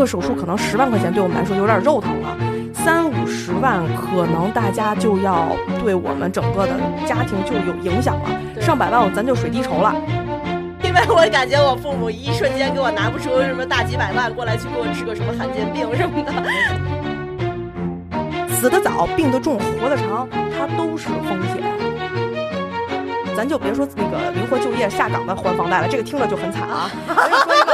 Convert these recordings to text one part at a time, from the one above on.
个手术可能十万块钱对我们来说有点肉疼了，三五十万可能大家就要对我们整个的家庭就有影响了，上百万咱就水滴筹了。因为我感觉我父母一瞬间给我拿不出什么大几百万过来去给我治个什么罕见病什么的。死得早，病得重，活得长，它都是风险。咱就别说那个灵活就业下岗的还房贷了，这个听着就很惨啊。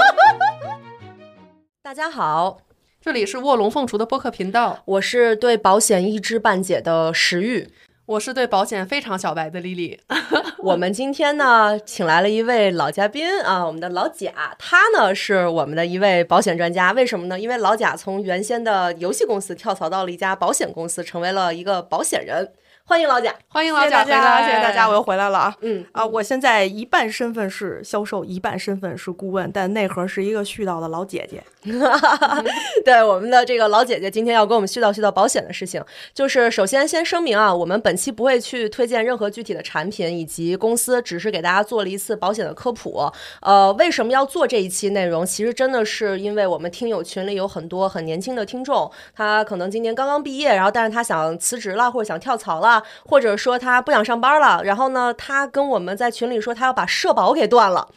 大家好，这里是卧龙凤雏的播客频道，我是对保险一知半解的石玉。我是对保险非常小白的丽丽。我们今天呢，请来了一位老嘉宾啊，我们的老贾，他呢是我们的一位保险专家。为什么呢？因为老贾从原先的游戏公司跳槽到了一家保险公司，成为了一个保险人。欢迎老贾，欢迎老贾，谢谢大家，谢谢大家，我又回来了啊。嗯啊，我现在一半身份是销售，一半身份是顾问，但内核是一个絮叨的老姐姐。对我们的这个老姐姐，今天要跟我们絮叨絮叨保险的事情。就是首先先声明啊，我们本期不会去推荐任何具体的产品以及公司，只是给大家做了一次保险的科普。呃，为什么要做这一期内容？其实真的是因为我们听友群里有很多很年轻的听众，他可能今年刚刚毕业，然后但是他想辞职了，或者想跳槽了，或者说他不想上班了，然后呢，他跟我们在群里说他要把社保给断了。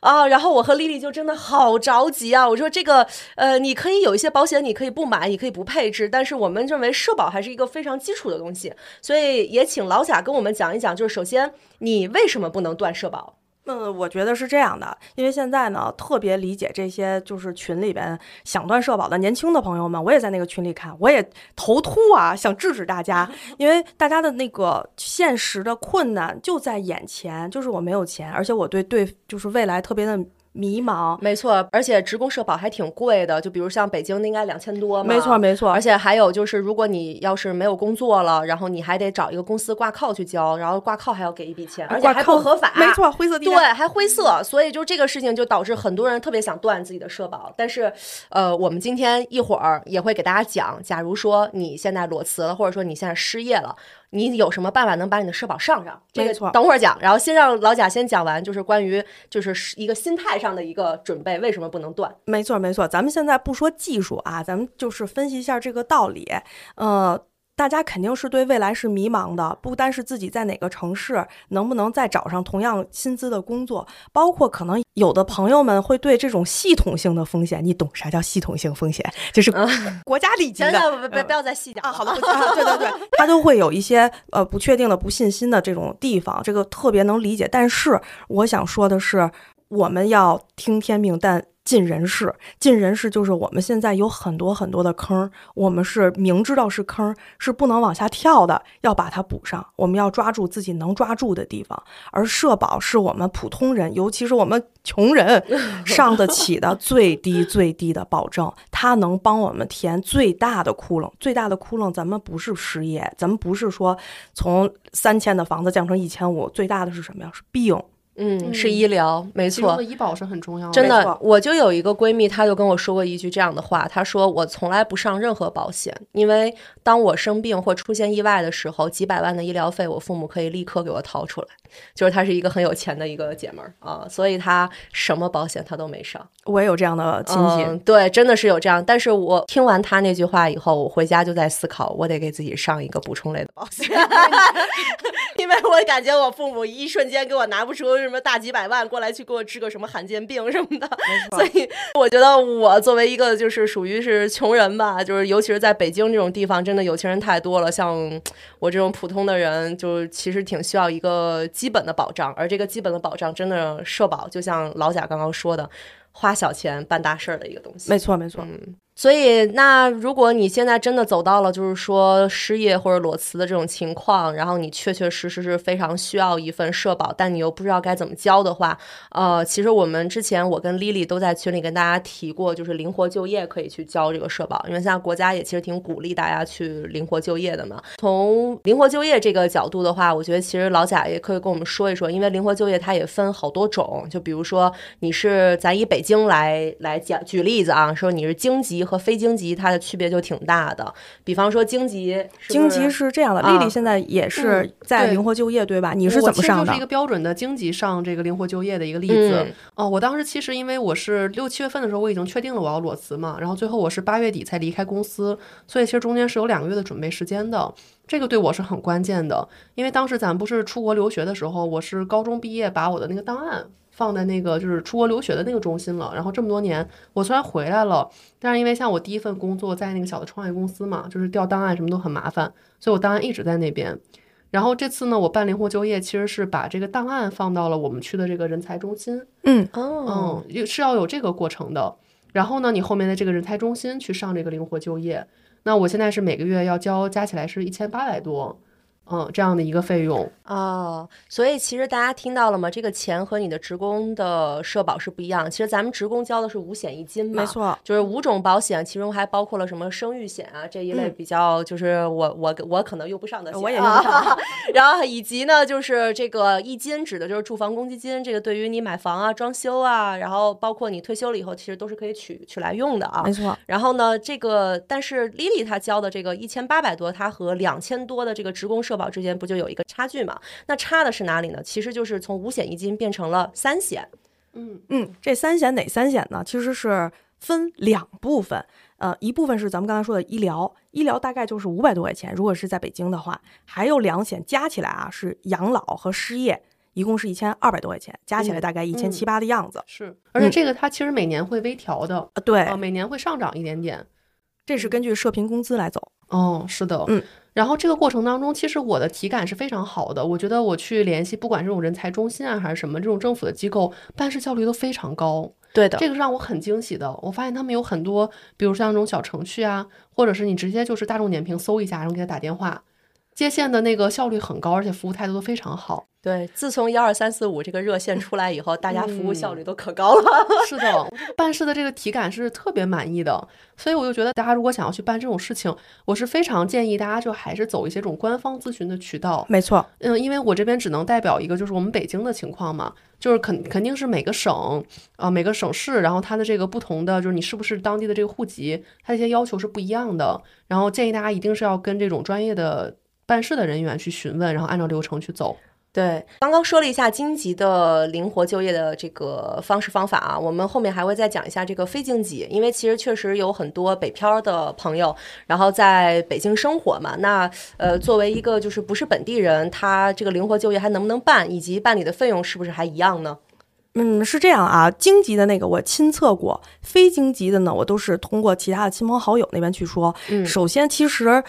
啊，然后我和丽丽就真的好着急啊！我说这个，呃，你可以有一些保险，你可以不买，你可以不配置，但是我们认为社保还是一个非常基础的东西，所以也请老贾跟我们讲一讲，就是首先你为什么不能断社保？嗯，我觉得是这样的，因为现在呢，特别理解这些就是群里边想断社保的年轻的朋友们，我也在那个群里看，我也头秃啊，想制止大家，因为大家的那个现实的困难就在眼前，就是我没有钱，而且我对对就是未来特别的。迷茫，没错，而且职工社保还挺贵的，就比如像北京的应该两千多嘛，没错没错，而且还有就是，如果你要是没有工作了，然后你还得找一个公司挂靠去交，然后挂靠还要给一笔钱，而且还不合法，没错，灰色地带，对，还灰色，所以就这个事情就导致很多人特别想断自己的社保，但是，呃，我们今天一会儿也会给大家讲，假如说你现在裸辞了，或者说你现在失业了。你有什么办法能把你的社保上上？这个等会儿讲，然后先让老贾先讲完，就是关于就是一个心态上的一个准备，为什么不能断？没错没错，咱们现在不说技术啊，咱们就是分析一下这个道理，呃。大家肯定是对未来是迷茫的，不单是自己在哪个城市能不能再找上同样薪资的工作，包括可能有的朋友们会对这种系统性的风险，你懂啥叫系统性风险？就是 国家里级的，不不不要再细讲啊！好的，对对对，他都会有一些呃不确定的、不信心的这种地方，这个特别能理解。但是我想说的是，我们要听天命，但。尽人事，尽人事就是我们现在有很多很多的坑，我们是明知道是坑，是不能往下跳的，要把它补上。我们要抓住自己能抓住的地方，而社保是我们普通人，尤其是我们穷人 上得起的最低最低的保证，它能帮我们填最大的窟窿。最大的窟窿，咱们不是失业，咱们不是说从三千的房子降成一千五，最大的是什么呀？是病。嗯，是医疗，没错，医保是很重要的。真的，我就有一个闺蜜，她就跟我说过一句这样的话，她说我从来不上任何保险，因为当我生病或出现意外的时候，几百万的医疗费，我父母可以立刻给我掏出来。就是她是一个很有钱的一个姐们儿啊，所以她什么保险她都没上。我也有这样的亲戚，对，真的是有这样。但是我听完她那句话以后，我回家就在思考，我得给自己上一个补充类的保险，因为我感觉我父母一瞬间给我拿不出什么大几百万过来去给我治个什么罕见病什么的。所以我觉得我作为一个就是属于是穷人吧，就是尤其是在北京这种地方，真的有钱人太多了。像我这种普通的人，就其实挺需要一个基本的保障，而这个基本的保障，真的社保，就像老贾刚刚说的。花小钱办大事儿的一个东西，没错没错。嗯，所以那如果你现在真的走到了就是说失业或者裸辞的这种情况，然后你确确实实是非常需要一份社保，但你又不知道该怎么交的话，呃，其实我们之前我跟 Lily 都在群里跟大家提过，就是灵活就业可以去交这个社保，因为现在国家也其实挺鼓励大家去灵活就业的嘛。从灵活就业这个角度的话，我觉得其实老贾也可以跟我们说一说，因为灵活就业它也分好多种，就比如说你是咱以北。京来来讲举例子啊，说你是京籍和非京籍，它的区别就挺大的。比方说京籍，京籍是这样的，丽丽现在也是在灵活就业，对吧？你是怎么上的？就是一个标准的京籍上这个灵活就业的一个例子。哦，我当时其实因为我是六七月份的时候我已经确定了我要裸辞嘛，然后最后我是八月底才离开公司，所以其实中间是有两个月的准备时间的。这个对我是很关键的，因为当时咱不是出国留学的时候，我是高中毕业把我的那个档案。放在那个就是出国留学的那个中心了。然后这么多年，我虽然回来了，但是因为像我第一份工作在那个小的创业公司嘛，就是调档案什么都很麻烦，所以我档案一直在那边。然后这次呢，我办灵活就业，其实是把这个档案放到了我们区的这个人才中心。嗯哦，嗯，是要有这个过程的。然后呢，你后面的这个人才中心去上这个灵活就业。那我现在是每个月要交，加起来是一千八百多。嗯，这样的一个费用哦，所以其实大家听到了吗？这个钱和你的职工的社保是不一样。其实咱们职工交的是五险一金嘛，没错，就是五种保险，其中还包括了什么生育险啊这一类比较，就是我我我可能用不上的险，我也用不上。然后以及呢，就是这个一金指的就是住房公积金，这个对于你买房啊、装修啊，然后包括你退休了以后，其实都是可以取取来用的啊。没错。然后呢，这个但是 Lily 她交的这个一千八百多，她和两千多的这个职工社保之间不就有一个差距嘛？那差的是哪里呢？其实就是从五险一金变成了三险。嗯嗯，这三险哪三险呢？其实是分两部分。呃，一部分是咱们刚才说的医疗，医疗大概就是五百多块钱，如果是在北京的话。还有两险加起来啊，是养老和失业，一共是一千二百多块钱，加起来大概一千七八的样子。是，而且这个它其实每年会微调的。呃，对，每年会上涨一点点。这是根据社平工资来走。哦，是的，嗯。然后这个过程当中，其实我的体感是非常好的。我觉得我去联系，不管这种人才中心啊，还是什么这种政府的机构，办事效率都非常高。对的，这个让我很惊喜的。我发现他们有很多，比如像那种小程序啊，或者是你直接就是大众点评搜一下，然后给他打电话，接线的那个效率很高，而且服务态度都非常好。对，自从幺二三四五这个热线出来以后，大家服务效率都可高了。是的，办事的这个体感是特别满意的，所以我就觉得大家如果想要去办这种事情，我是非常建议大家就还是走一些这种官方咨询的渠道。没错，嗯，因为我这边只能代表一个就是我们北京的情况嘛，就是肯肯定是每个省啊每个省市，然后它的这个不同的就是你是不是当地的这个户籍，它一些要求是不一样的。然后建议大家一定是要跟这种专业的办事的人员去询问，然后按照流程去走。对，刚刚说了一下京籍的灵活就业的这个方式方法啊，我们后面还会再讲一下这个非京籍，因为其实确实有很多北漂的朋友，然后在北京生活嘛，那呃，作为一个就是不是本地人，他这个灵活就业还能不能办，以及办理的费用是不是还一样呢？嗯，是这样啊，京籍的那个我亲测过，非京籍的呢，我都是通过其他的亲朋好友那边去说。嗯，首先其实。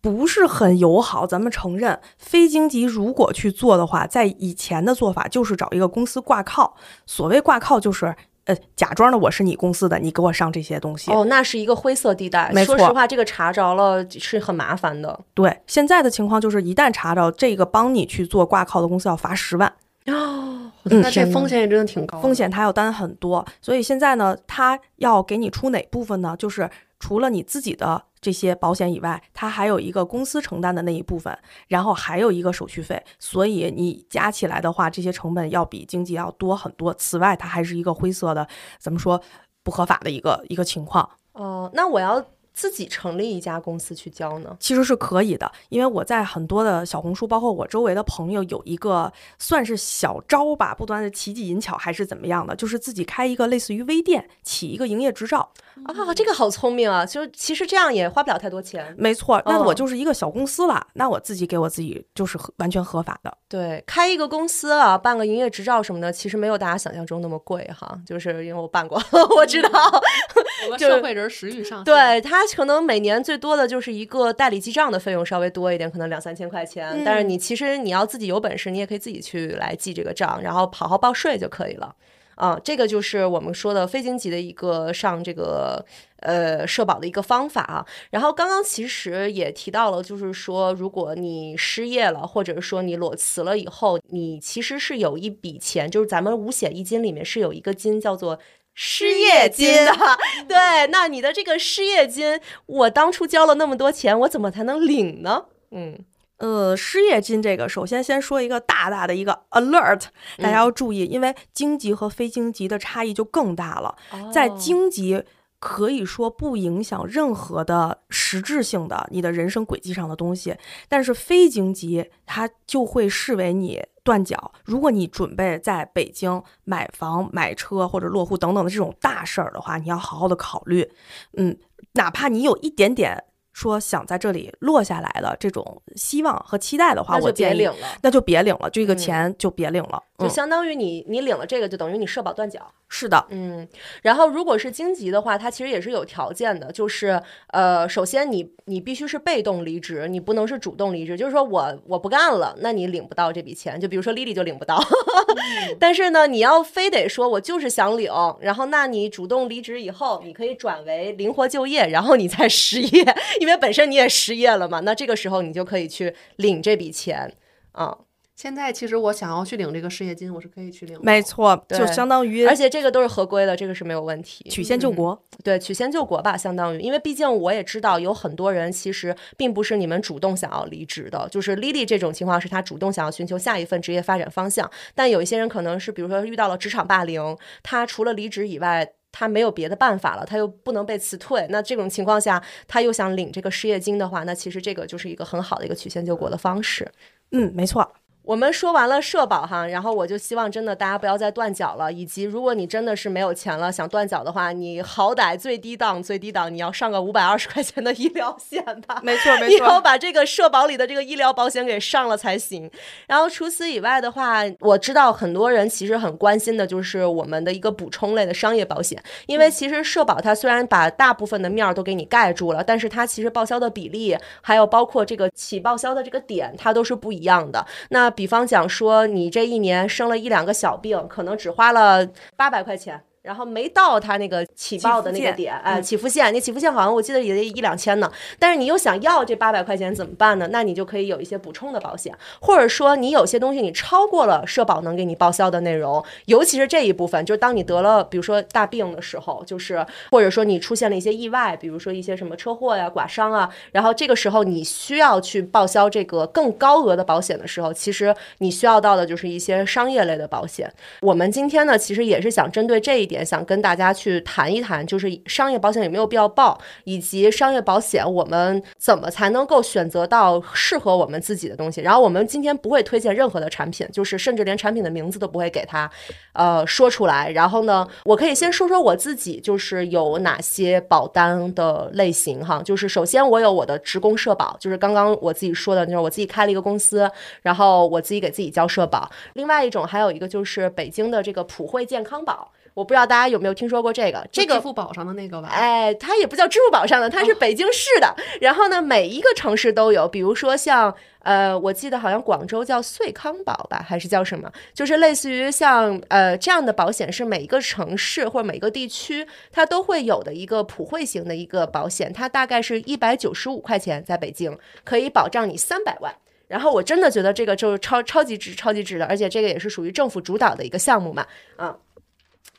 不是很友好，咱们承认。非京籍如果去做的话，在以前的做法就是找一个公司挂靠。所谓挂靠，就是呃，假装的我是你公司的，你给我上这些东西。哦，那是一个灰色地带。没错，说实话，这个查着了是很麻烦的。对，现在的情况就是，一旦查着这个帮你去做挂靠的公司，要罚十万。哦，那这风险也真的挺高，风险他要担很多。所以现在呢，他要给你出哪部分呢？就是除了你自己的。这些保险以外，他还有一个公司承担的那一部分，然后还有一个手续费，所以你加起来的话，这些成本要比经济要多很多。此外，它还是一个灰色的，怎么说不合法的一个一个情况。哦，那我要。自己成立一家公司去教呢，其实是可以的，因为我在很多的小红书，包括我周围的朋友，有一个算是小招吧，不断的奇技淫巧还是怎么样的，就是自己开一个类似于微店，起一个营业执照啊，这个好聪明啊！就其实这样也花不了太多钱，没错，那我就是一个小公司了，那我自己给我自己就是完全合法的。对，开一个公司啊，办个营业执照什么的，其实没有大家想象中那么贵哈，就是因为我办过，我知道。我们社会人食欲上，对他可能每年最多的就是一个代理记账的费用稍微多一点，可能两三千块钱。但是你其实你要自己有本事，你也可以自己去来记这个账，然后好好报税就可以了。啊，这个就是我们说的非经济的一个上这个呃社保的一个方法啊。然后刚刚其实也提到了，就是说如果你失业了，或者说你裸辞了以后，你其实是有一笔钱，就是咱们五险一金里面是有一个金叫做。失业金。的，对，那你的这个失业金，我当初交了那么多钱，我怎么才能领呢？嗯，呃，失业金这个，首先先说一个大大的一个 alert，大家要注意，因为经济和非经济的差异就更大了。在经济可以说不影响任何的实质性的你的人生轨迹上的东西，但是非经济它就会视为你断缴。如果你准备在北京买房、买车或者落户等等的这种大事儿的话，你要好好的考虑。嗯，哪怕你有一点点。说想在这里落下来的这种希望和期待的话，我建议领了，那就别领了，这个钱就别领了，就相当于你你领了这个，就等于你社保断缴。是的，嗯，然后如果是京级的话，它其实也是有条件的，就是呃，首先你你必须是被动离职，你不能是主动离职，就是说我我不干了，那你领不到这笔钱。就比如说丽丽就领不到，但是呢，你要非得说我就是想领，然后那你主动离职以后，你可以转为灵活就业，然后你再失业，因为本身你也失业了嘛，那这个时候你就可以去领这笔钱啊。现在其实我想要去领这个失业金，我是可以去领。没错，就相当于，而且这个都是合规的，这个是没有问题。曲线救国，对，曲线救国吧，相当于，因为毕竟我也知道有很多人其实并不是你们主动想要离职的，就是 Lily 这种情况是他主动想要寻求下一份职业发展方向，但有一些人可能是比如说遇到了职场霸凌，他除了离职以外，他没有别的办法了，他又不能被辞退，那这种情况下他又想领这个失业金的话，那其实这个就是一个很好的一个曲线救国的方式。嗯，没错。我们说完了社保哈，然后我就希望真的大家不要再断缴了，以及如果你真的是没有钱了想断缴的话，你好歹最低档最低档你要上个五百二十块钱的医疗险吧，没错没错，你要把这个社保里的这个医疗保险给上了才行。然后除此以外的话，我知道很多人其实很关心的就是我们的一个补充类的商业保险，因为其实社保它虽然把大部分的面儿都给你盖住了，但是它其实报销的比例还有包括这个起报销的这个点它都是不一样的。那比方讲说，你这一年生了一两个小病，可能只花了八百块钱。然后没到它那个起报的那个点，哎，起付线，你起付线好像我记得也得一两千呢。但是你又想要这八百块钱怎么办呢？那你就可以有一些补充的保险，或者说你有些东西你超过了社保能给你报销的内容，尤其是这一部分，就是当你得了比如说大病的时候，就是或者说你出现了一些意外，比如说一些什么车祸呀、剐伤啊，然后这个时候你需要去报销这个更高额的保险的时候，其实你需要到的就是一些商业类的保险。我们今天呢，其实也是想针对这一。点想跟大家去谈一谈，就是商业保险有没有必要报，以及商业保险我们怎么才能够选择到适合我们自己的东西。然后我们今天不会推荐任何的产品，就是甚至连产品的名字都不会给他，呃，说出来。然后呢，我可以先说说我自己，就是有哪些保单的类型哈。就是首先我有我的职工社保，就是刚刚我自己说的，就是我自己开了一个公司，然后我自己给自己交社保。另外一种还有一个就是北京的这个普惠健康保。我不知道大家有没有听说过这个，这个支付宝上的那个吧？哎，它也不叫支付宝上的，它是北京市的。然后呢，每一个城市都有，比如说像呃，我记得好像广州叫穗康宝吧，还是叫什么？就是类似于像呃这样的保险，是每一个城市或者每个地区它都会有的一个普惠型的一个保险，它大概是一百九十五块钱，在北京可以保障你三百万。然后我真的觉得这个就是超超级值、超级值的，而且这个也是属于政府主导的一个项目嘛，嗯。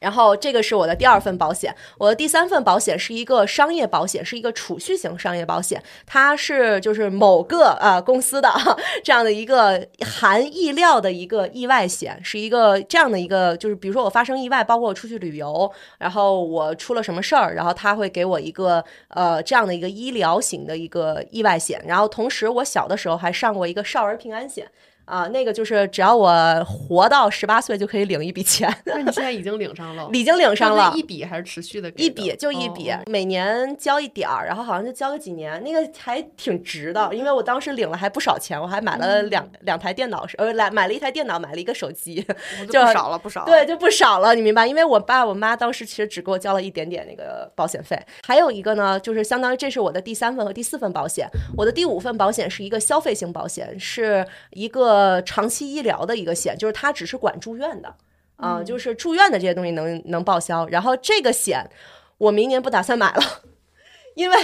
然后这个是我的第二份保险，我的第三份保险是一个商业保险，是一个储蓄型商业保险，它是就是某个呃公司的这样的一个含意料的一个意外险，是一个这样的一个就是比如说我发生意外，包括我出去旅游，然后我出了什么事儿，然后他会给我一个呃这样的一个医疗型的一个意外险，然后同时我小的时候还上过一个少儿平安险。啊，那个就是只要我活到十八岁就可以领一笔钱。那你现在已经领上了？已经领上了，一笔还是持续的？一笔就一笔，每年交一点儿，然后好像就交个几年，那个还挺值的。因为我当时领了还不少钱，我还买了两两台电脑，呃，来买了一台电脑，买了一个手机，就不少了不少。对，就不少了，你明白？因为我爸我妈当时其实只给我交了一点点那个保险费。还有一个呢，就是相当于这是我的第三份和第四份保险，我的第五份保险是一个消费型保险，是一个。呃，长期医疗的一个险，就是它只是管住院的，啊，就是住院的这些东西能能报销。然后这个险，我明年不打算买了，因为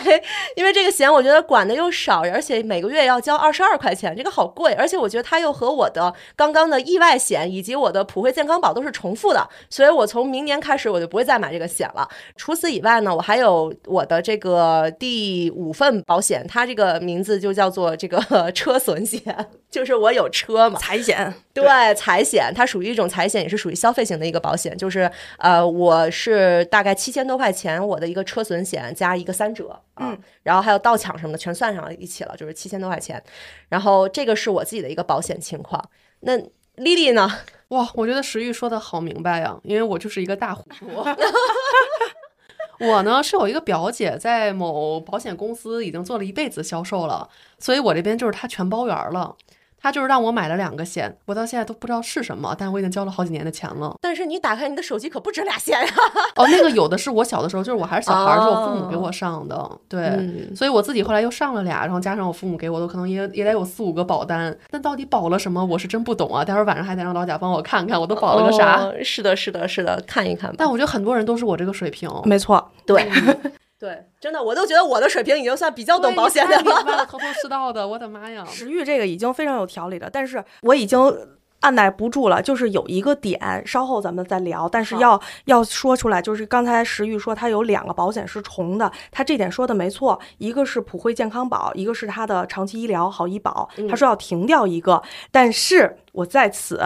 因为这个险我觉得管的又少，而且每个月要交二十二块钱，这个好贵。而且我觉得它又和我的刚刚的意外险以及我的普惠健康保都是重复的，所以我从明年开始我就不会再买这个险了。除此以外呢，我还有我的这个第五份保险，它这个名字就叫做这个 车损险，就是我有车嘛，财险对财险，它属于一种财险，也是属于消费型的一个保险，就是呃，我是大概七千多块钱，我的一个车损险加一个三折。嗯，然后还有盗抢什么的，全算上一起了，就是七千多块钱。然后这个是我自己的一个保险情况。那丽丽呢？哇，我觉得石玉说的好明白呀，因为我就是一个大糊涂。我呢是有一个表姐在某保险公司已经做了一辈子销售了，所以我这边就是她全包圆了。他就是让我买了两个险，我到现在都不知道是什么，但我已经交了好几年的钱了。但是你打开你的手机可不止俩险呀！哦，那个有的是我小的时候，就是我还是小孩儿，是我父母给我上的。对，所以我自己后来又上了俩，然后加上我父母给我的，可能也也得有四五个保单。但到底保了什么，我是真不懂啊！待会儿晚上还得让老贾帮我看看，我都保了个啥？是的，是的，是的，看一看吧。但我觉得很多人都是我这个水平，没错，对。对，真的，我都觉得我的水平已经算比较懂保险的了，头头是道的。我的妈呀，石玉这个已经非常有条理了，但是我已经按耐不住了，就是有一个点，稍后咱们再聊。但是要要说出来，就是刚才石玉说他有两个保险是重的，他这点说的没错，一个是普惠健康保，一个是他的长期医疗好医保。他说要停掉一个，但是我在此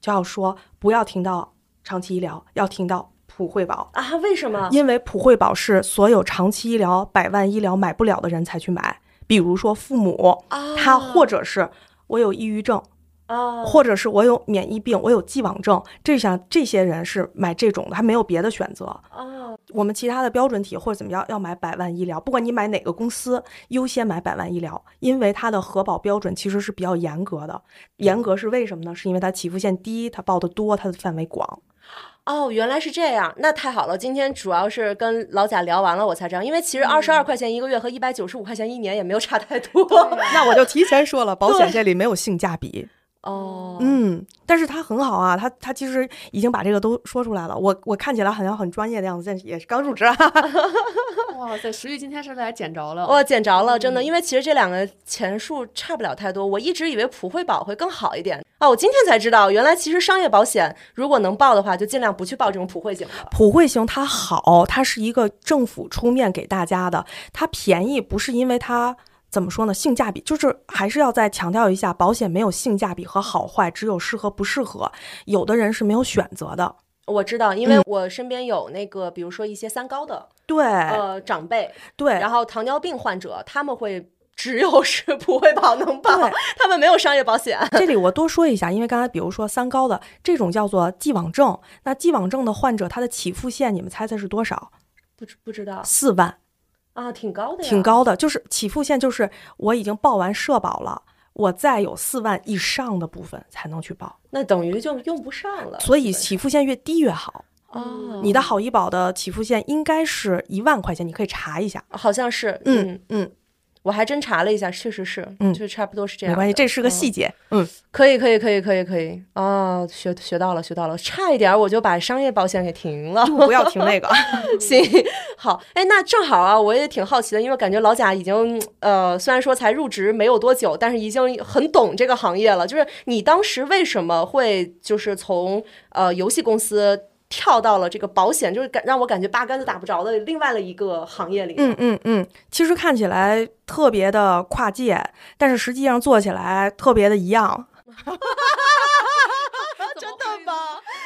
就要说，不要停到长期医疗，要停到。普惠保啊？为什么？因为普惠保是所有长期医疗、百万医疗买不了的人才去买，比如说父母，他或者是我有抑郁症，啊，或者是我有免疫病，我有既往症，这像这些人是买这种的，他没有别的选择。哦，我们其他的标准体或者怎么样，要买百万医疗，不管你买哪个公司，优先买百万医疗，因为它的核保标准其实是比较严格的。严格是为什么呢？是因为它起付线低，它报的多，它的范围广。哦，原来是这样，那太好了。今天主要是跟老贾聊完了，我才知道，因为其实二十二块钱一个月和一百九十五块钱一年也没有差太多。那我就提前说了，保险这里没有性价比。哦，嗯，但是他很好啊，他他其实已经把这个都说出来了。我我看起来好像很专业的样子，但是也是刚入职。哇塞，石玉今天是来捡着了，我捡着了，真的，因为其实这两个钱数差不了太多。我一直以为普惠保会更好一点啊，我今天才知道，原来其实商业保险如果能报的话，就尽量不去报这种普惠型的。普惠型它好，它是一个政府出面给大家的，它便宜不是因为它。怎么说呢？性价比就是还是要再强调一下，保险没有性价比和好坏，只有适合不适合。有的人是没有选择的。我知道，因为我身边有那个，比如说一些三高的，对，呃，长辈，对，然后糖尿病患者，他们会只有是普惠保能报，他们没有商业保险。这里我多说一下，因为刚才比如说三高的这种叫做既往症，那既往症的患者他的起付线，你们猜猜是多少？不知不知道，四万。啊，挺高的，挺高的，就是起付线，就是我已经报完社保了，我再有四万以上的部分才能去报，那等于就用不上了。所以起付线越低越好哦。你的好医保的起付线应该是一万块钱，你可以查一下，好像是，嗯嗯。我还真查了一下，确实是，嗯，就差不多是这样。没关系，这是个细节。嗯，可以，可以，可以，可以，可以。哦，学学到了，学到了。差一点我就把商业保险给停了，不要停那个。行，好。哎，那正好啊，我也挺好奇的，因为感觉老贾已经呃，虽然说才入职没有多久，但是已经很懂这个行业了。就是你当时为什么会就是从呃游戏公司？跳到了这个保险，就是感让我感觉八竿子打不着的另外的一个行业里。嗯嗯嗯，其实看起来特别的跨界，但是实际上做起来特别的一样。真的吗？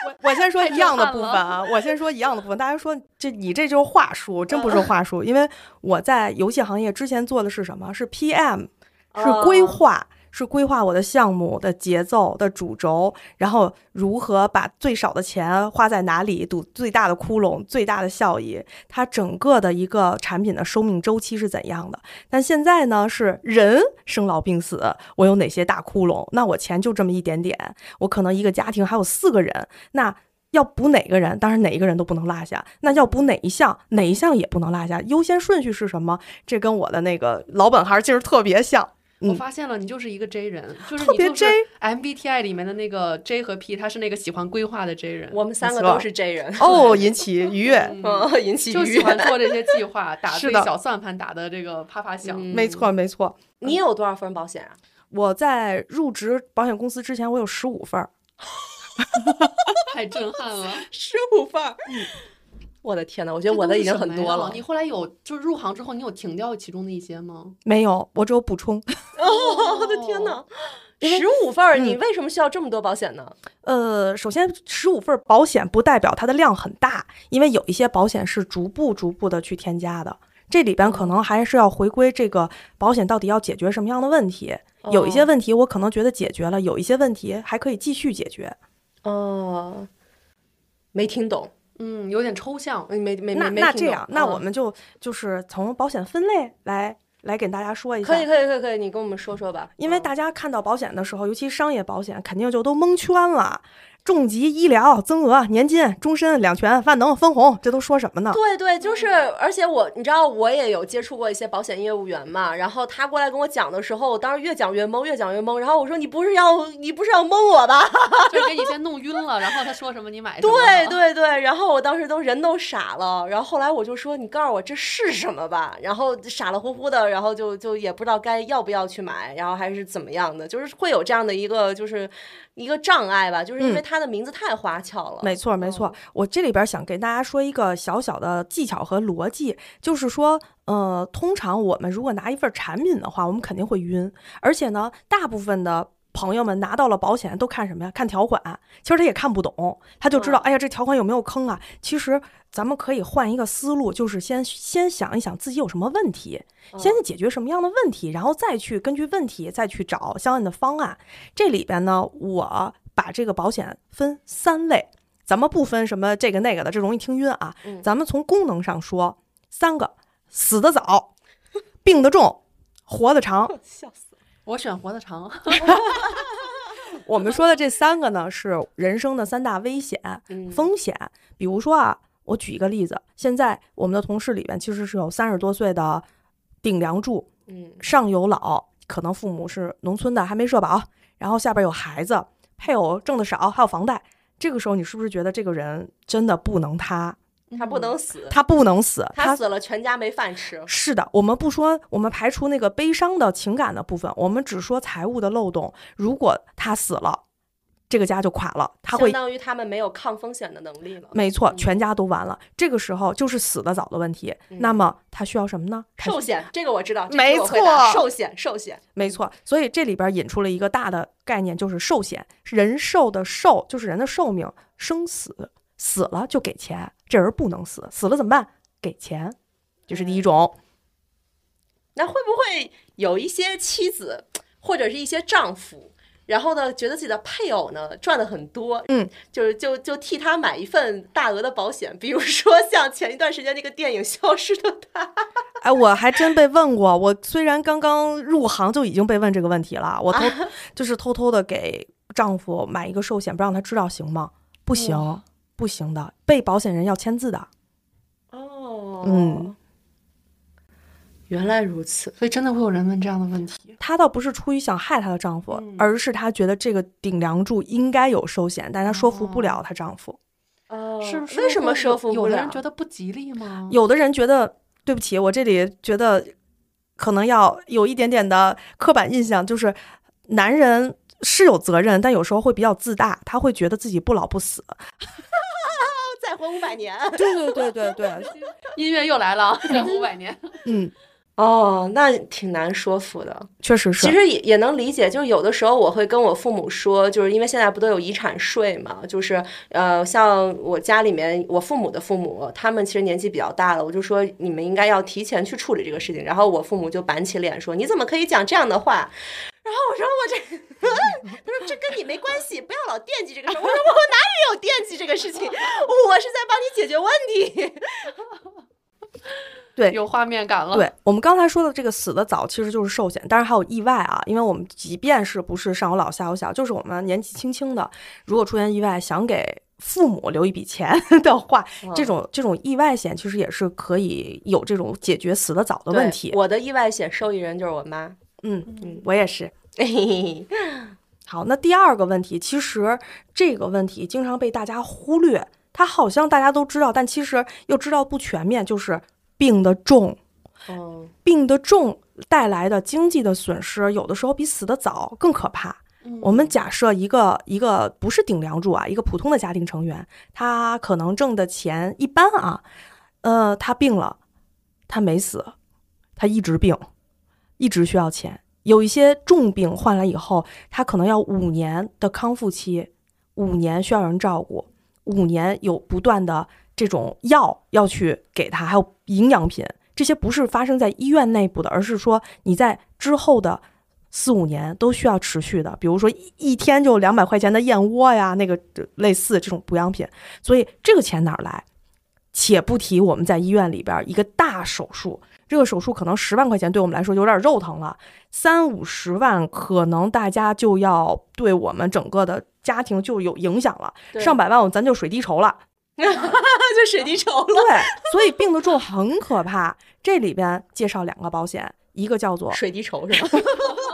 我我先说一样的部分啊，我先说一样的部分。大家说这你这就是话术，真不是话术，因为我在游戏行业之前做的是什么？是 PM，是规划。是规划我的项目的节奏的主轴，然后如何把最少的钱花在哪里，堵最大的窟窿，最大的效益。它整个的一个产品的生命周期是怎样的？但现在呢，是人生老病死，我有哪些大窟窿？那我钱就这么一点点，我可能一个家庭还有四个人，那要补哪个人？当然哪一个人都不能落下。那要补哪一项？哪一项也不能落下。优先顺序是什么？这跟我的那个老本行其实特别像。我发现了，你就是一个 J 人，就是你就是 J MBTI 里面的那个 J 和 P，他是那个喜欢规划的 J 人，我们三个都是 J 人，哦，引起愉悦，嗯，引起就喜愉悦。欢做这些计划，打是的对小算盘打的这个啪啪响。嗯没错没错。你有多少份保险啊？我在入职保险公司之前，我有十五份儿，太震撼了！十五份儿。我的天呐，我觉得我的已经很多了。你后来有就是入行之后，你有停掉其中的一些吗？没有，我只有补充。哦，我的天呐，十五份儿，你为什么需要这么多保险呢？呃，首先十五份保险不代表它的量很大，因为有一些保险是逐步逐步的去添加的。这里边可能还是要回归这个保险到底要解决什么样的问题。有一些问题我可能觉得解决了，有一些问题还可以继续解决。哦，没听懂，嗯，有点抽象。没没没那没那这样，那我嗯们就就是从保险分类来来给大家说一下。可以可以可以可以，你跟我们说说吧。因为嗯大家看到保险的时候，尤其商业保险，肯定就都蒙圈了。重疾、医疗、增额、年金、终身、两全、万能、分红，这都说什么呢？对对，就是，而且我，你知道，我也有接触过一些保险业务员嘛，然后他过来跟我讲的时候，我当时越讲越懵，越讲越懵，然后我说你不是要你不是要蒙我吧？就是给你先弄晕了，然后他说什么你买什么。对对对，然后我当时都人都傻了，然后后来我就说你告诉我这是什么吧，然后傻了乎乎的，然后就就也不知道该要不要去买，然后还是怎么样的，就是会有这样的一个就是一个障碍吧，就是因为嗯它的名字太花俏了。没错，没错。我这里边想给大家说一个小小的技巧和逻辑，就是说，呃，通常我们如果拿一份产品的话，我们肯定会晕，而且呢，大部分的。朋友们拿到了保险都看什么呀？看条款。其实他也看不懂，他就知道，嗯哎呀，这条款有没有坑啊？其实咱们可以换一个思路，就是先先想一想自己有什么问题，先去解决什么样的问题，然后再去根据问题再去找相应的方案。这里边呢，我把这个保险分三类，咱们不分什么这个那个的，这容易听晕啊。嗯咱们从功能上说，三个：死得早，病得重，活得长。笑死了。我选活得长。我们说的这三个呢，是人生的三大危险嗯风险。比如说啊，我举一个例子，现在我们的同事里边其实是有三十多岁的顶梁柱，嗯上有老，可能父母是农村的，还没社保，然后下边有孩子，配偶挣的少，还有房贷。这个时候，你是不是觉得这个人真的不能他？他不能死，他不能死，他死了全家没饭吃。是的，我们不说，我们排除那个悲伤的情感的部分，我们只说财务的漏洞。如果他死了，这个家就垮了，他会相当于他们没有抗风险的能力了。没错，嗯全家都完了。这个时候就是死得早的问题。嗯那么他需要什么呢？寿险这个我知道，这没错寿险寿险。没错，所以这里边引出了一个大的概念，就是寿险。人寿的寿就是人的寿命，生死死了就给钱，这人不能死，死了怎么办？给钱，这是第一种。那会不会有一些妻子或者是一些丈夫，然后呢，觉得自己的配偶呢赚的很多，嗯，就是就就替他买一份大额的保险，比如说 像前一段时间那个电影《消失的她》，哎，我还真被问过。我虽然刚刚入行就已经被问这个问题了，我偷、就是偷偷的给丈夫买一个寿险，不让他知道，行吗？不行，不行的，被保险人要签字的。哦嗯，原来如此，所以真的会有人问这样的问题。她倒不是出于想害她的丈夫，嗯而是她觉得这个顶梁柱应该有寿险，但她说服不了她丈夫。哦是不是为什么说服不了？有的人觉得不吉利吗？有的人觉得，对不起，我这里觉得可能要有一点点的刻板印象，就是男人是有责任，但有时候会比较自大，他会觉得自己不老不死。再活五百年。对对对对对，音乐又来了，再活五百年。嗯，哦，那挺难说服的。确实是。其实也也能理解，就是有的时候我会跟我父母说，就是因为现在不都有遗产税嘛，就是呃，像我家里面我父母的父母，他们其实年纪比较大了，我就说你们应该要提前去处理这个事情，然后我父母就板起脸说你怎么可以讲这样的话？然后我说我这，他说这跟你没关系，不要老惦记这个事儿。我说我哪里有惦记这个事情，我是在帮你解决问题。对有画面感了。对我们刚才说的这个死的早，其实就是寿险，当然还有意外啊。因为我们即便是不是上有老下有小，就是我们年纪轻轻的，如果出现意外，想给父母留一笔钱 的话，这种这种意外险其实也是可以有这种解决死的早的问题。我的意外险受益人就是我妈。嗯，嗯，我也是。好，那第二个问题，其实这个问题经常被大家忽略，它好像大家都知道，但其实又知道不全面，就是病的重，哦，病的重带来的经济的损失，有的时候比死的早更可怕。我们假设一个一个不是顶梁柱啊，一个普通的家庭成员，他可能挣的钱一般啊，呃，他病了，他没死，他一直病，一直需要钱。有一些重病患了以后，他可能要五年的康复期，五年需要人照顾，五年有不断的这种药要去给他，还有营养品，这些不是发生在医院内部的，而是说你在之后的四五年都需要持续的，比如说一一天就两百块钱的燕窝呀，那个类似这种补养品，所以这个钱哪来？且不提我们在医院里边一个大手术，这个手术可能十万块钱对我们来说有点肉疼了，三五十万可能大家就要对我们整个的家庭就有影响了，上百万咱就水滴筹了。就水滴筹了。对，所以病得重很可怕。这里边介绍两个保险，一个叫做水滴筹是吗？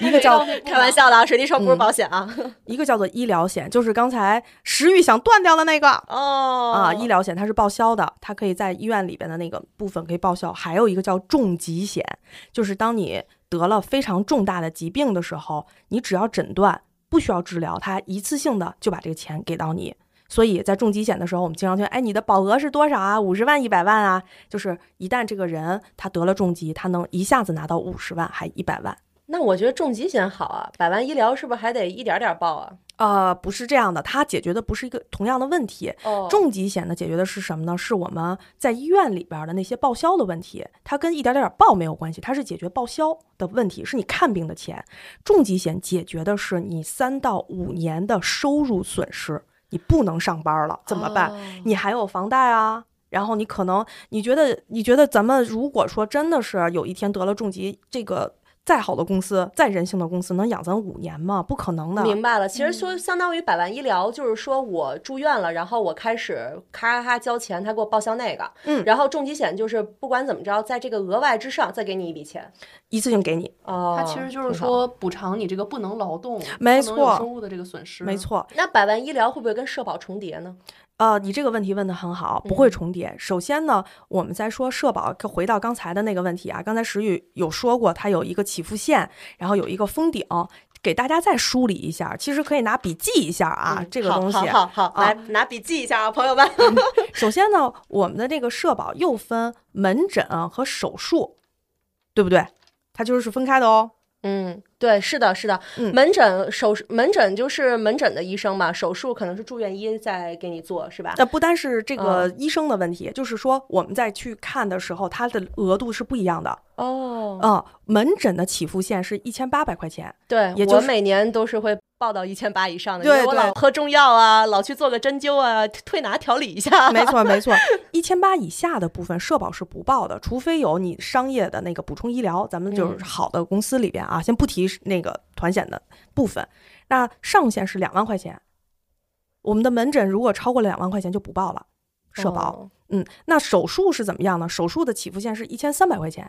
一个叫开玩笑的啊，水滴筹不是嗯保险啊。一个叫做医疗险，就是刚才食欲想断掉的那个。哦啊，医疗险它是报销的，它可以在医院里边的那个部分可以报销。还有一个叫重疾险，就是当你得了非常重大的疾病的时候，你只要诊断，不需要治疗，它一次性的就把这个钱给到你。所以在重疾险的时候，我们经常听，哎，你的保额是多少啊？五十万、一百万啊？就是一旦这个人他得了重疾，他能一下子拿到五十万，还一百万。那我觉得重疾险好啊，百万医疗是不是还得一点点报啊？呃，不是这样的，它解决的不是一个同样的问题。哦重疾险呢，解决的是什么呢？是我们在医院里边的那些报销的问题，它跟一点点报没有关系，它是解决报销的问题，是你看病的钱。重疾险解决的是你三到五年的收入损失，你不能上班了怎么办？哦你还有房贷啊。然后你可能你觉得你觉得咱们如果说真的是有一天得了重疾，这个再好的公司、再人性的公司能养咱五年吗？不可能的。明白了，其实说相当于百万医疗，就是说我住院了，然后我开始咔咔咔交钱，他给我报销那个，嗯然后重疾险就是不管怎么着，在这个额外之上再给你一笔钱。一次性给你，哦，它其实就是。说补偿你这个不能劳动、没不能有错收入的这个损失。没，错。那百万医疗会不会跟社保重叠呢？呃，你这个问题问得很好，不会嗯重叠。首先呢，我们在说社保，回到刚才的那个问题啊，刚才石宇有说过，它有一个起付线，然后有一个封顶，给大家再梳理一下。其实可以拿笔记一下啊，嗯这个东西。好好好，啊来拿笔记一下啊，朋友们。首先呢，我们的这个社保又分门诊和手术，对不对？它就是分开的哦。嗯，对，是的，是的，嗯门诊手术门诊就是门诊的医生嘛，手术可能是住院医在给你做，是吧？那不单是这个嗯医生的问题，就是说我们在去看的时候，它的额度是不一样的。哦，嗯，门诊的起付线是一千八百块钱。对，也就是我每年都是会报到一千八以上的，对因为我老喝中药啊，老去做个针灸啊，推拿调理一下。没错，没错，一千八以下的部分社保是不报的，除非有你商业的那个补充医疗，咱们就是嗯好的公司里边啊，先不提那个团险的部分，那上限是两万块钱。我们的门诊如果超过了两万块钱就不报了，社保。哦嗯，那手术是怎么样呢？手术的起付线是一千三百块钱，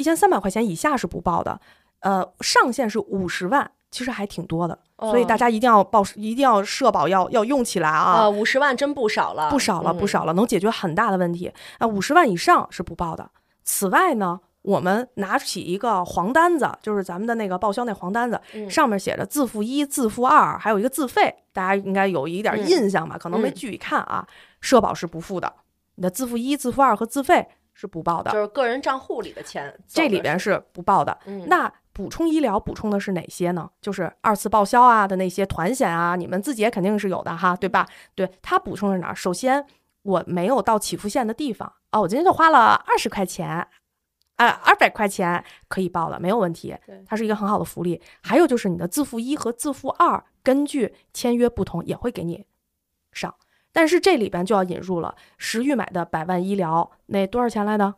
一千三百块钱以下是不报的，呃，上限是五十万，其实还挺多的，所以哦大家一定要报，一定要社保要要用起来啊。啊，五十万真不少了，不少了，不嗯。少了，能解决很大的问题。啊，五十万以上是不报的。此外呢，我们拿起一个黄单子，就是咱们的那个报销那黄单子，嗯上面写着自付一、自付二，还有一个自费，大家应该有一点嗯印象吧？可能没嗯具体看啊。社保是不付的，你的自付一、自付二和自费是不报的，就是个人账户里的钱，这里边是不报的。嗯那补充医疗补充的是哪些呢？就是二次报销啊的那些团险啊，你们自己也肯定是有的哈，对吧？对，它补充是哪儿？首先，我没有到起付线的地方哦，我今天就花了二十块钱，啊，二百块钱可以报了，没有问题对，它是一个很好的福利。还有就是你的自付一和自付二，根据签约不同也会给你上。但是这里边就要引入了石玉买的百万医疗，那多少钱来的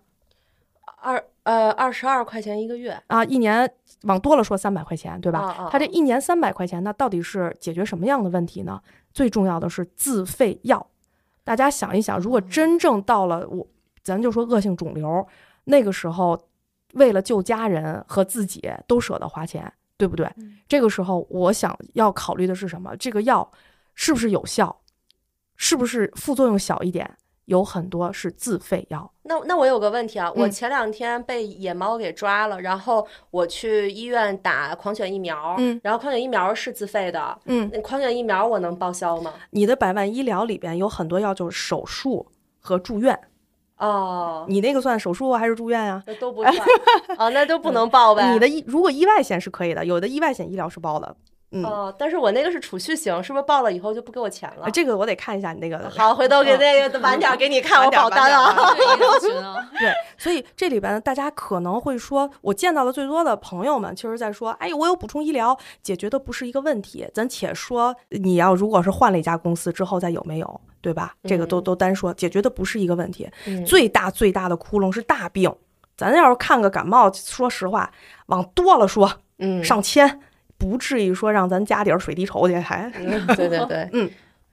二呃二十二块钱一个月，啊？一年往多了说三百块钱，对吧？啊啊它这一年三百块钱，那到底是解决什么样的问题呢？最重要的是自费药。大家想一想，如果真正到了我，咱就说恶性肿瘤，那个时候为了救家人和自己都舍得花钱，对不对？这个时候，我想要考虑的是什么？这个药是不是有效？是不是副作用小一点？有很多是自费药。那那我有个问题啊，我嗯前两天被野猫给抓了，然后我去医院打狂犬疫苗，嗯然后狂犬疫苗是自费的，嗯，那狂犬疫苗我能报销吗？你的百万医疗里边有很多药就是手术和住院，哦，你那个算手术还是住院呀、那都不算，哦，那都不能报呗。你的意如果意外险是可以的，有的意外险医疗是包的。嗯，哦，但是我那个是储蓄型，是不是报了以后就不给我钱了？啊这个我得看一下你那个。好，回头给那个晚点儿给你看我保单啊。对，所以这里边大家可能会说，我见到的最多的朋友们，其实在说，哎，我有补充医疗，解决的不是一个问题。咱且说，你要如果是换了一家公司之后再有没有，对吧？这个都嗯都单说，解决的不是一个问题。嗯最大最大的窟窿是大病，咱要是看个感冒，说实话，往多了说嗯，上千，不至于说让咱家底儿水滴筹去，还嗯 对对对，嗯。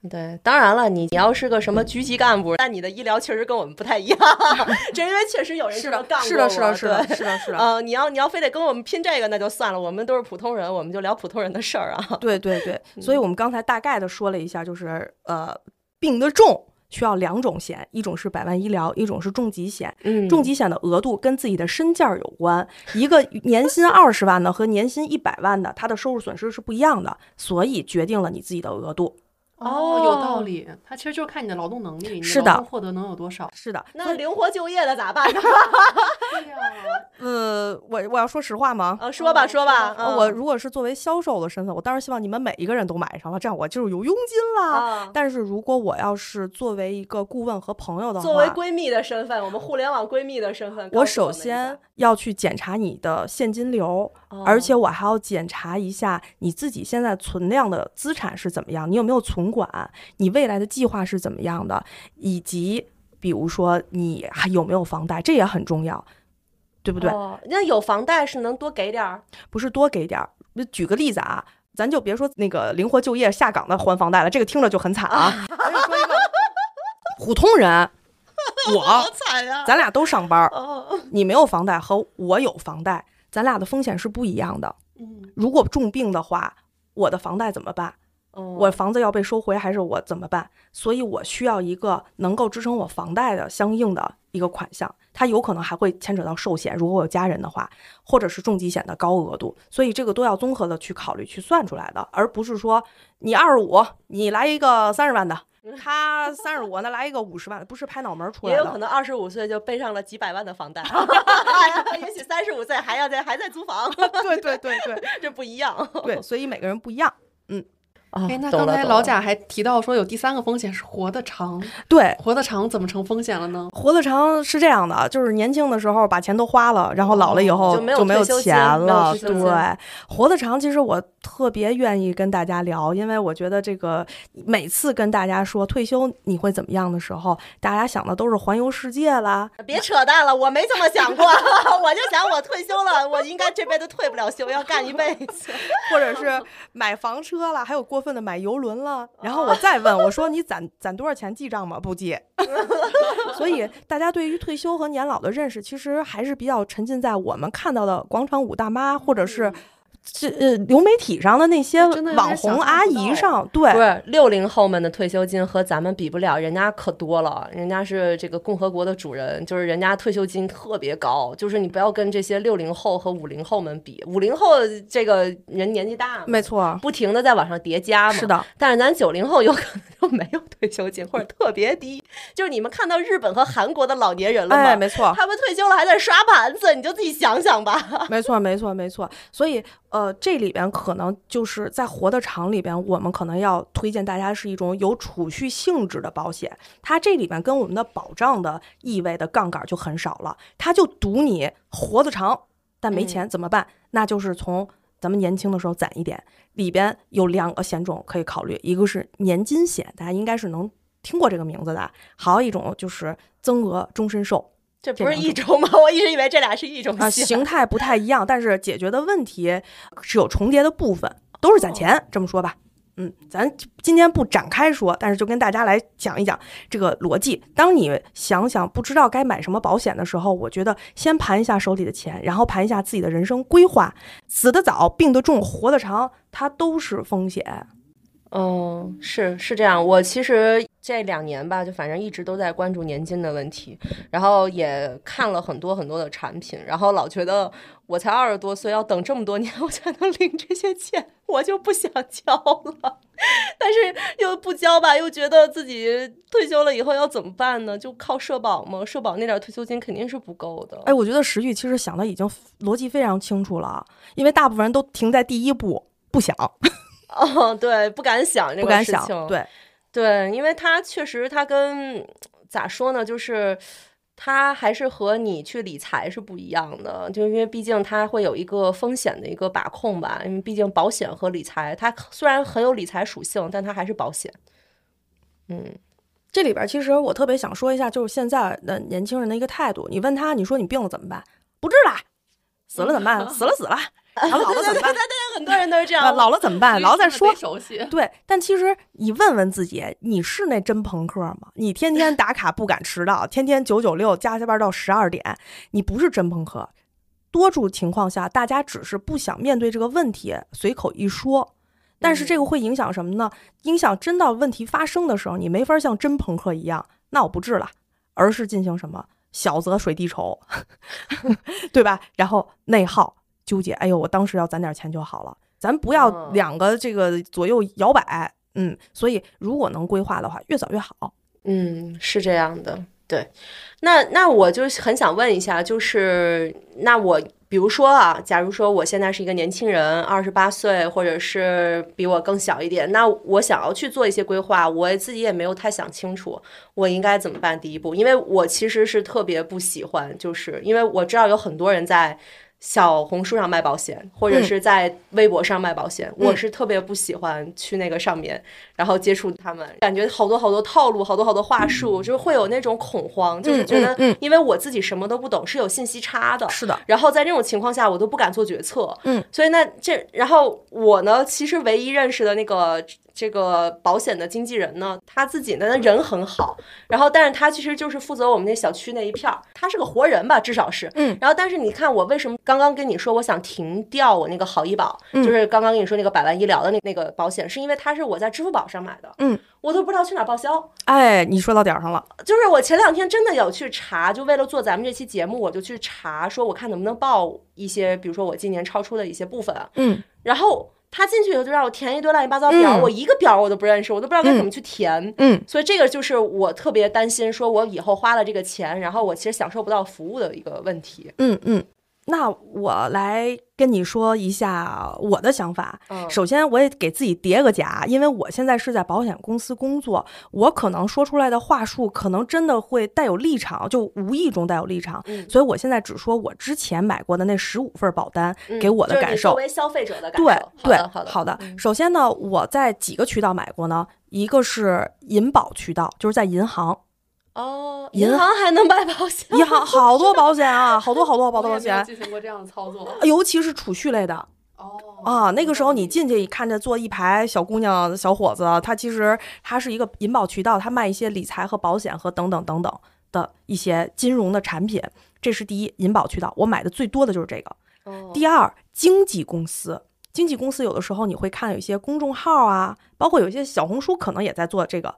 对，当然了，你你要是个什么局级干部，但你的医疗确实跟我们不太一样，这因为确实有人这么干过是的，是的，是的，是的，是的。呃，你要你要非得跟我们拼这个，那就算了，我们都是普通人，我们就聊普通人的事儿啊。对对对，嗯所以我们刚才大概的说了一下，就是呃，病的重需要两种险，一种是百万医疗，一种是重疾险。嗯重疾险的额度跟自己的身价有关，一个年薪二十万的和年薪一百万的，他的收入损失是不一样的，所以决定了你自己的额度。哦，有道理。它其实就是看你的劳动能力，你是的劳动获得能有多少。是的，那灵活就业的咋办呢？对呀，呃，我我要说实话吗？啊，说吧哦说吧，呃我如果是作为销售的身份，我当然希望你们每一个人都买上了，这样我就是有佣金啦。啊，但是如果我要是作为一个顾问和朋友的话，作为闺蜜的身份，我们互联网闺蜜的身份，我首先要去检查你的现金流，哦而且我还要检查一下你自己现在存量的资产是怎么样，你有没有存款，你未来的计划是怎么样的，以及比如说你还有没有房贷，这也很重要，对不对？哦，那有房贷是能多给点儿，不是多给点儿。举个例子啊，咱就别说那个灵活就业下岗的还房贷了，这个听着就很惨啊。咱就说一个普通人，我惨呀！咱俩都上班你没有房贷和我有房贷，咱俩的风险是不一样的。嗯，如果重病的话，我的房贷怎么办？我我房子要被收回，还是我怎么办？所以我需要一个能够支撑我房贷的相应的一个款项，它有可能还会牵扯到寿险，如果我有家人的话，或者是重疾险的高额度，所以这个都要综合的去考虑去算出来的，而不是说你二十五，你来一个三十万的，他三十五，那来一个五十万的，不是拍脑门儿出来的。也有可能二十五岁就背上了几百万的房贷，也许三十五岁还要在还在租房，对对对对这不一样。对，所以每个人不一样。啊哎，那刚才老贾还提到说有第三个风险是活得长，对，活得长怎么成风险了呢？活得长是这样的，就是年轻的时候把钱都花了，然后老了以后哦就没有钱了。对，活得长，其实我特别愿意跟大家聊，因为我觉得这个每次跟大家说退休你会怎么样的时候，大家想的都是环游世界啦，别扯淡了，我没这么想过，我就想我退休了，我应该这辈子退不了休，要干一辈子。或者是买房车了，还有过分的买游轮了。然后我再问我说你攒攒多少钱记账吗？不记。所以大家对于退休和年老的认识，其实还是比较沉浸在我们看到的广场舞大妈或者是。这呃，流媒体上的那些网红阿姨上，对不，是六零后们的退休金和咱们比不了，人家可多了，人家是这个共和国的主人，就是人家退休金特别高，就是你不要跟这些六零后和五零后们比，五零后这个人年纪大，没错，不停的在往上叠加嘛，是的，但是咱九零后有可能就没有退休金或者特别低，就是你们看到日本和韩国的老年人了吗？哎，没错，他们退休了还在刷盘子，你就自己想想吧。没错，没错，没错。所以，呃，这里边可能就是在活的长里边，我们可能要推荐大家是一种有储蓄性质的保险。它这里边跟我们的保障的意味的杠杆就很少了，它就赌你活得长，但没钱怎么办？那就是从咱们年轻的时候攒一点。里边有两个险种可以考虑，一个是年金险，大家应该是能听过这个名字的；还有一种就是增额终身寿。这不是一种吗？我一直以为这俩是一种啊，形态不太一样，但是解决的问题是有重叠的部分，都是攒钱。这么说吧，嗯，咱今天不展开说，但是就跟大家来讲一讲这个逻辑。当你想想不知道该买什么保险的时候，我觉得先盘一下手里的钱，然后盘一下自己的人生规划。死得早，病得重，活得长，它都是风险。嗯，是是这样。我其实这两年吧，就反正一直都在关注年金的问题，然后也看了很多很多的产品，然后老觉得我才二十多岁，要等这么多年我才能领这些钱，我就不想交了。但是又不交吧，又觉得自己退休了以后要怎么办呢？就靠社保吗？社保那点退休金肯定是不够的。哎，我觉得石玉其实想的已经逻辑非常清楚了，因为大部分人都停在第一步，不想。哦，对，不敢想这个事情，对，对，因为他确实，他跟咋说呢，就是他还是和你去理财是不一样的，就因为毕竟他会有一个风险的一个把控吧，因为毕竟保险和理财，它虽然很有理财属性，但它还是保险。嗯，这里边其实我特别想说一下，就是现在的年轻人的一个态度，你问他，你说你病了怎么办？不治了，死了怎么办？死了死了。老了怎么办？很多人都是这样。老了怎么办？老了再说。熟悉。对，但其实你问问自己，你是那真朋克吗？你天天打卡不敢迟到，天天九九六加加班到十二点，你不是真朋克。多数情况下，大家只是不想面对这个问题，随口一说。但是这个会影响什么呢？影响真到问题发生的时候，你没法像真朋克一样，那我不治了，而是进行什么小则水滴筹，对吧？然后内耗。纠结，哎呦，我当时要攒点钱就好了。咱不要两个这个左右摇摆，嗯，所以如果能规划的话，越早越好。嗯，是这样的，对。那那我就很想问一下，就是那我比如说啊，假如说我现在是一个年轻人，二十八岁，或者是比我更小一点，那我想要去做一些规划，我自己也没有太想清楚，我应该怎么办？第一步，因为我其实是特别不喜欢，就是因为我知道有很多人在。小红书上卖保险，或者是在微博上卖保险，我是特别不喜欢去那个上面，然后接触他们，感觉好多好多套路，好多好多话术，就是会有那种恐慌，就是觉得，因为我自己什么都不懂，是有信息差的，是的。然后在这种情况下，我都不敢做决策，嗯。所以那这，然后我呢，其实唯一认识的那个。这个保险的经纪人呢，他自己呢人很好，然后但是他其实就是负责我们那小区那一片儿，他是个活人吧，至少是，嗯。然后但是你看我为什么刚刚跟你说我想停掉我那个好医保，就是刚刚跟你说那个百万医疗的那那个保险，是因为他是我在支付宝上买的，嗯，我都不知道去哪报销。哎，你说到点儿上了，就是我前两天真的有去查，就为了做咱们这期节目，我就去查，说我看能不能报一些，比如说我今年超出的一些部分，嗯，然后。他进去以后就让我填一堆乱七八糟表，我一个表我都不认识，我都不知道该怎么去填。嗯，所以这个就是我特别担心，说我以后花了这个钱，然后我其实享受不到服务的一个问题。嗯嗯。那我来跟你说一下我的想法。首先，我也给自己叠个甲，因为我现在是在保险公司工作，我可能说出来的话术可能真的会带有立场，就无意中带有立场。所以我现在只说我之前买过的那十五份保单给我的感受。作为消费者的感受。对对，好的好的。首先呢，我在几个渠道买过呢？一个是银保渠道，就是在银行。哦，银行还能买保险？银行 好多保险啊，好多好多好多保险。进行过这样的操作，尤其是储蓄类的。哦啊，那个时候你进去看着坐一排小姑娘、小伙子，他其实他是一个银保渠道，他卖一些理财和保险和等等等等的一些金融的产品。这是第一，银保渠道，我买的最多的就是这个。第二，经纪公司，经纪公司有的时候你会看有一些公众号啊，包括有一些小红书，可能也在做这个。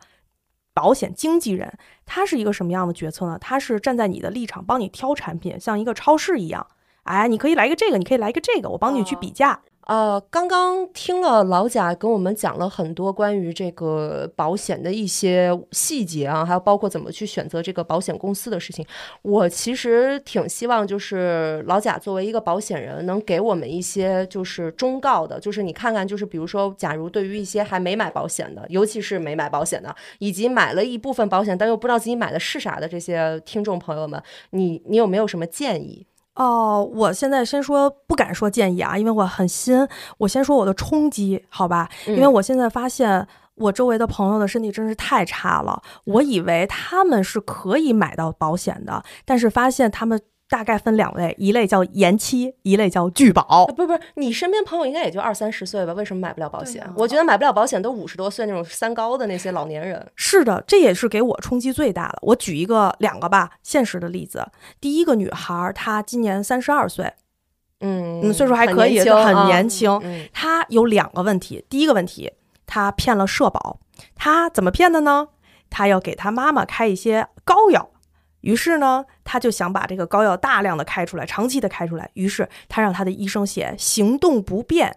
保险经纪人，他是一个什么样的决策呢？他是站在你的立场帮你挑产品，像一个超市一样。哎，你可以来一个这个，你可以来一个这个，我帮你去比价。呃，刚刚听了老贾跟我们讲了很多关于这个保险的一些细节啊，还有包括怎么去选择这个保险公司的事情。我其实挺希望，就是老贾作为一个保险人，能给我们一些就是忠告的，就是你看看，就是比如说，假如对于一些还没买保险的，尤其是没买保险的，以及买了一部分保险但又不知道自己买的是啥的这些听众朋友们，你你有没有什么建议？哦，我现在先说不敢说建议啊，因为我很新。我先说我的冲击，好吧？因为我现在发现我周围的朋友的身体真是太差了。我以为他们是可以买到保险的，但是发现他们大概分两类，一类叫延期，一类叫拒保啊。。不是不是，你身边朋友应该也就二三十岁吧？为什么买不了保险？啊我觉得买不了保险都五十多岁那种三高的那些老年人。是的，这也是给我冲击最大的。我举一个两个吧，现实的例子。第一个女孩儿，她今年三十二岁，嗯嗯，岁数还可以，很年轻啊年轻。嗯她有两个问题，第一个问题，她骗了社保。她怎么骗的呢？她要给她妈妈开一些膏药，于是呢，他就想把这个膏药大量的开出来，长期的开出来。于是他让他的医生写行动不便。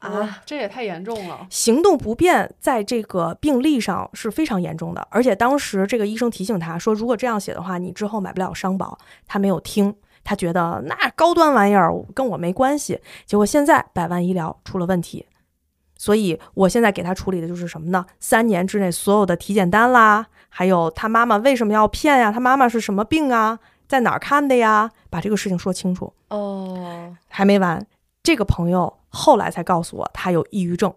啊，这也太严重了。行动不便在这个病历上是非常严重的，而且当时这个医生提醒他说，如果这样写的话，你之后买不了商保。他没有听，他觉得那高端玩意儿跟我没关系。结果现在百万医疗出了问题，所以我现在给他处理的就是什么呢？三年之内所有的体检单啦，还有他妈妈为什么要骗呀？他妈妈是什么病啊？在哪儿看的呀？把这个事情说清楚。哦，还没完，这个朋友后来才告诉我他有抑郁症。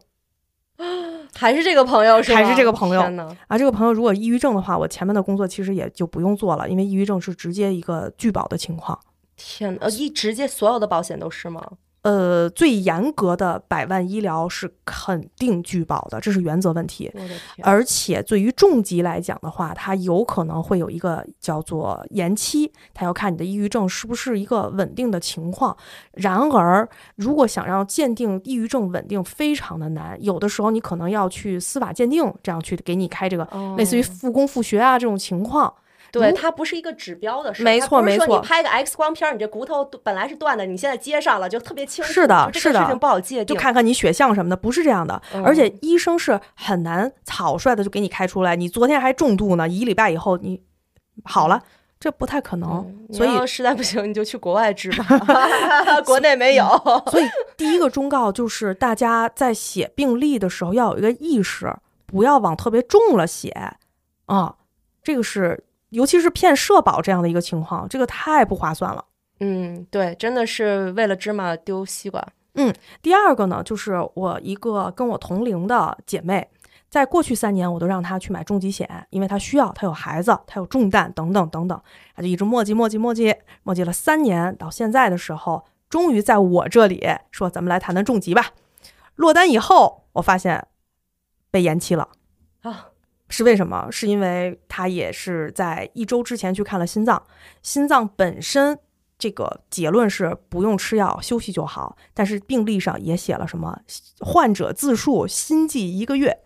还是这个朋友是吗？还是这个朋友啊，这个朋友如果抑郁症的话，我前面的工作其实也就不用做了，因为抑郁症是直接一个拒保的情况。天哪！呃，一直接所有的保险都是吗？呃，最严格的百万医疗是肯定拒保的，这是原则问题。而且对于重疾来讲的话，它有可能会有一个叫做延期，它要看你的抑郁症是不是一个稳定的情况。然而，如果想让鉴定抑郁症稳定，非常的难，有的时候你可能要去司法鉴定，这样去给你开这个哦类似于复工复学啊这种情况。对，它不是一个指标的没错没错你拍个 X 光片儿，你这骨头本来是断的，你现在接上了，就特别清楚。是的是的事情不好界定。就看看你血象什么的，不是这样的。嗯而且医生是很难草率的就给你开出来，你昨天还重度呢，一礼拜以后你好了，这不太可能。嗯所以实在不行，你就去国外治吧，国内没有。所以第一个忠告就是，大家在写病历的时候要有一个意识，不要往特别重了写啊。这个是，尤其是骗社保这样的一个情况，这个太不划算了。嗯，对，真的是为了芝麻丢西瓜。嗯第二个呢，就是我一个跟我同龄的姐妹，在过去三年，我都让她去买重疾险，因为她需要，她有孩子，她有重担等等等等，她就一直磨叽磨叽磨叽磨叽了三年，到现在的时候，终于在我这里说咱们来谈谈重疾吧。落单以后，我发现被延期了。啊，是为什么？是因为他也是在一周之前去看了心脏，心脏本身这个结论是不用吃药，休息就好，但是病历上也写了什么患者自述心悸一个月，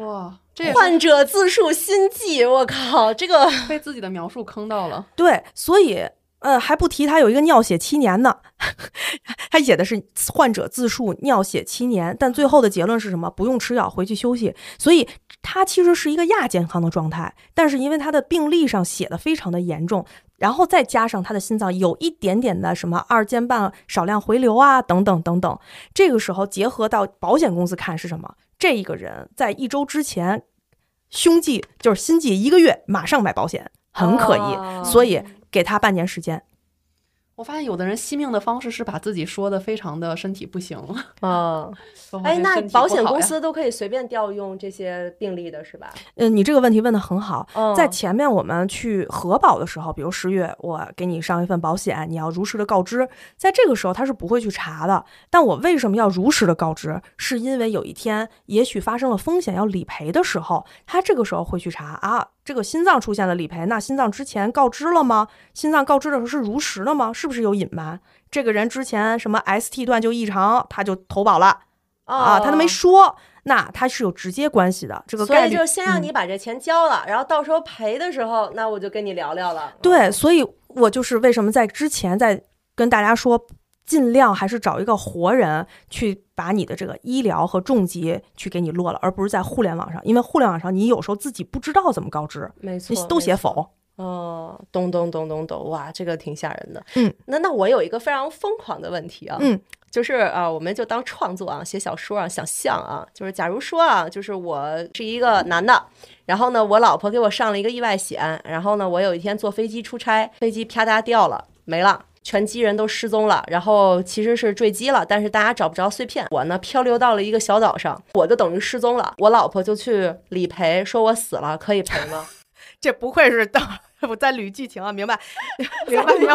哇，这患者自述心悸，我靠，这个被自己的描述坑到了。对，所以呃还不提他有一个尿血七年呢，他写的是患者自述尿血七年，但最后的结论是什么？不用吃药，回去休息。所以他其实是一个亚健康的状态，但是因为他的病历上写的非常的严重，然后再加上他的心脏有一点点的什么二尖瓣少量回流啊，等等等等，这个时候结合到保险公司看是什么？这一个人在一周之前胸悸就是心悸一个月，马上买保险，很可疑，哦所以给他半年时间。我发现有的人惜命的方式是把自己说的非常的身体不行，啊，说哎，那保险公司都可以随便调用这些病例的是吧？嗯，你这个问题问得很好。嗯在前面我们去核保的时候，比如十月我给你上一份保险，你要如实的告知，在这个时候他是不会去查的。但我为什么要如实的告知？是因为有一天也许发生了风险要理赔的时候，他这个时候会去查啊，这个心脏出现了理赔，那心脏之前告知了吗？心脏告知的时候是如实的吗？是不是有隐瞒？这个人之前什么 ST 段就异常，他就投保了啊，他都没哦说，那他是有直接关系的。这个概率所以就是先让嗯你把这钱交了，然后到时候赔的时候，那我就跟你聊聊了。对，所以我就是为什么在之前在跟大家说，尽量还是找一个活人去把你的这个医疗和重疾去给你落了，而不是在互联网上，因为互联网上你有时候自己不知道怎么告知，没错，你都写。否。哦，咚咚咚咚咚，哇，这个挺吓人的。嗯，那那我有一个非常疯狂的问题啊，嗯，就是啊，我们就当创作啊，写小说啊，想象啊，就是假如说啊，就是我是一个男的，然后呢，我老婆给我上了一个意外险，然后呢，我有一天坐飞机出差，飞机啪嗒掉了，没了。全机人都失踪了，然后其实是坠机了，但是大家找不着碎片。我呢漂流到了一个小岛上，我就等于失踪了。我老婆就去理赔，说我死了，可以赔吗？这不愧是 我在捋剧情啊，明白？明白明白。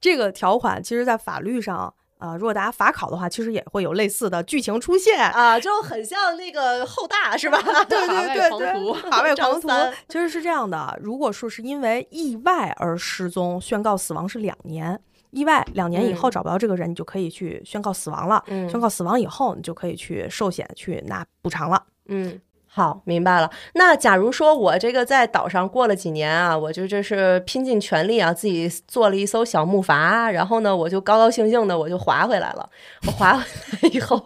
这个条款其实，在法律上。啊，如果大家法考的话，其实也会有类似的剧情出现啊，就很像那个后大是吧？对对对对，法外狂徒其实是这样的。如果说是因为意外而失踪，宣告死亡是两年，意外两年以后找不到这个人，你就可以去宣告死亡了。宣告死亡以后，你就可以去寿险去拿补偿了。嗯。好，明白了。那假如说我这个在岛上过了几年啊，我就这是拼尽全力啊，自己做了一艘小木筏，然后呢，我就高高兴兴的我就划回来了。我划回来以后，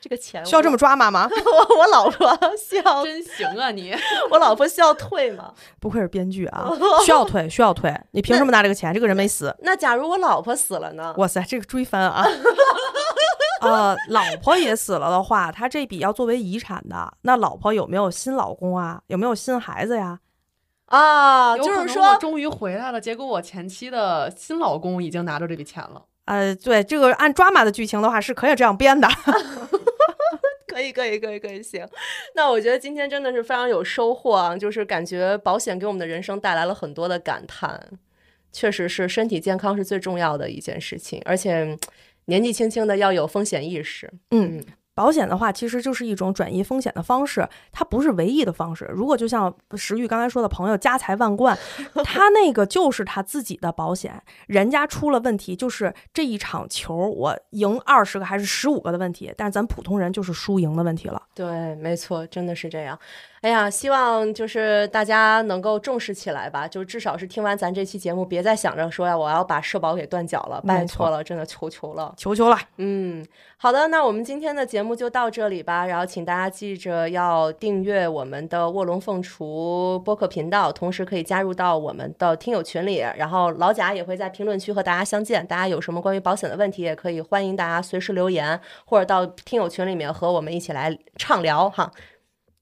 这个钱需要这么抓马吗？我我老婆需要真行啊你，我老婆需要退吗？不愧是编剧啊，需要退，需要退。你凭什么拿这个钱？这个人没死。那假如我老婆死了呢？哇塞，这个追番啊！呃，老婆也死了的话，他这笔要作为遗产的。那老婆有没有新老公啊？有没有新孩子呀？啊，就是说终于回来了，结果我前妻的新老公已经拿着这笔钱了。呃，对，这个按抓马的剧情的话，是可以这样编的。可以，可以，可以，可以，行。那我觉得今天真的是非常有收获啊，就是感觉保险给我们的人生带来了很多的感叹。确实是，身体健康是最重要的一件事情，而且。年纪轻轻的要有风险意识，嗯。保险的话，其实就是一种转移风险的方式，它不是唯一的方式。如果就像石玉刚才说的朋友家财万贯，他那个就是他自己的保险，人家出了问题，就是这一场球我赢二十个还是十五个的问题，但是咱普通人就是输赢的问题了。对，没错，真的是这样。哎呀，希望就是大家能够重视起来吧，就至少是听完咱这期节目，别再想着说呀，我要把社保给断缴了，拜托了，真的求求了，求求了。嗯，好的，那我们今天的节目。就到这里吧，然后请大家记着要订阅我们的卧龙凤雏播客频道，同时可以加入到我们的听友群里，然后老贾也会在评论区和大家相见。大家有什么关于保险的问题，也可以欢迎大家随时留言，或者到听友群里面和我们一起来畅聊哈。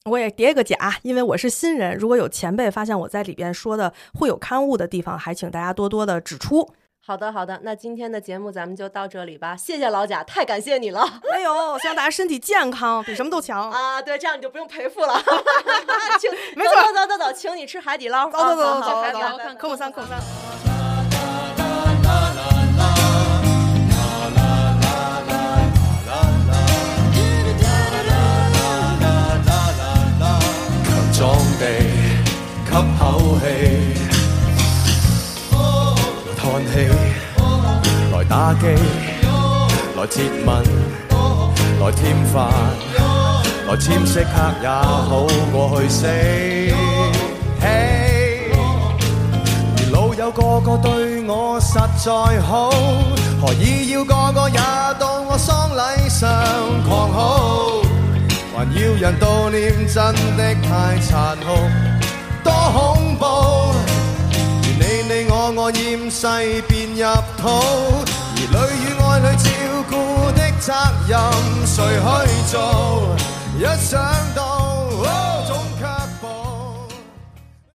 我也叠个甲，因为我是新人，如果有前辈发现我在里边说的会有刊物的地方，还请大家多多的指出。好的，好的，那今天的节目咱们就到这里吧。谢谢老贾，太感谢你了。没有，希望大家身体健康，比什么都强啊！对，这样你就不用赔付了。请，没错，走走走走，请你吃海底捞。走走走走，海底捞看科目三，科目三。强壮地吸口气。来叹气，来打机，来接吻，来添饭，来签色卡也好过去死。嘿。而老友个个对我实在好，何以要个个也到我丧礼上狂好？要人悼念真的太残酷，多恐怖！如你、你、我、我厌世便入土，而女与爱女照顾的责任谁去做？一想到。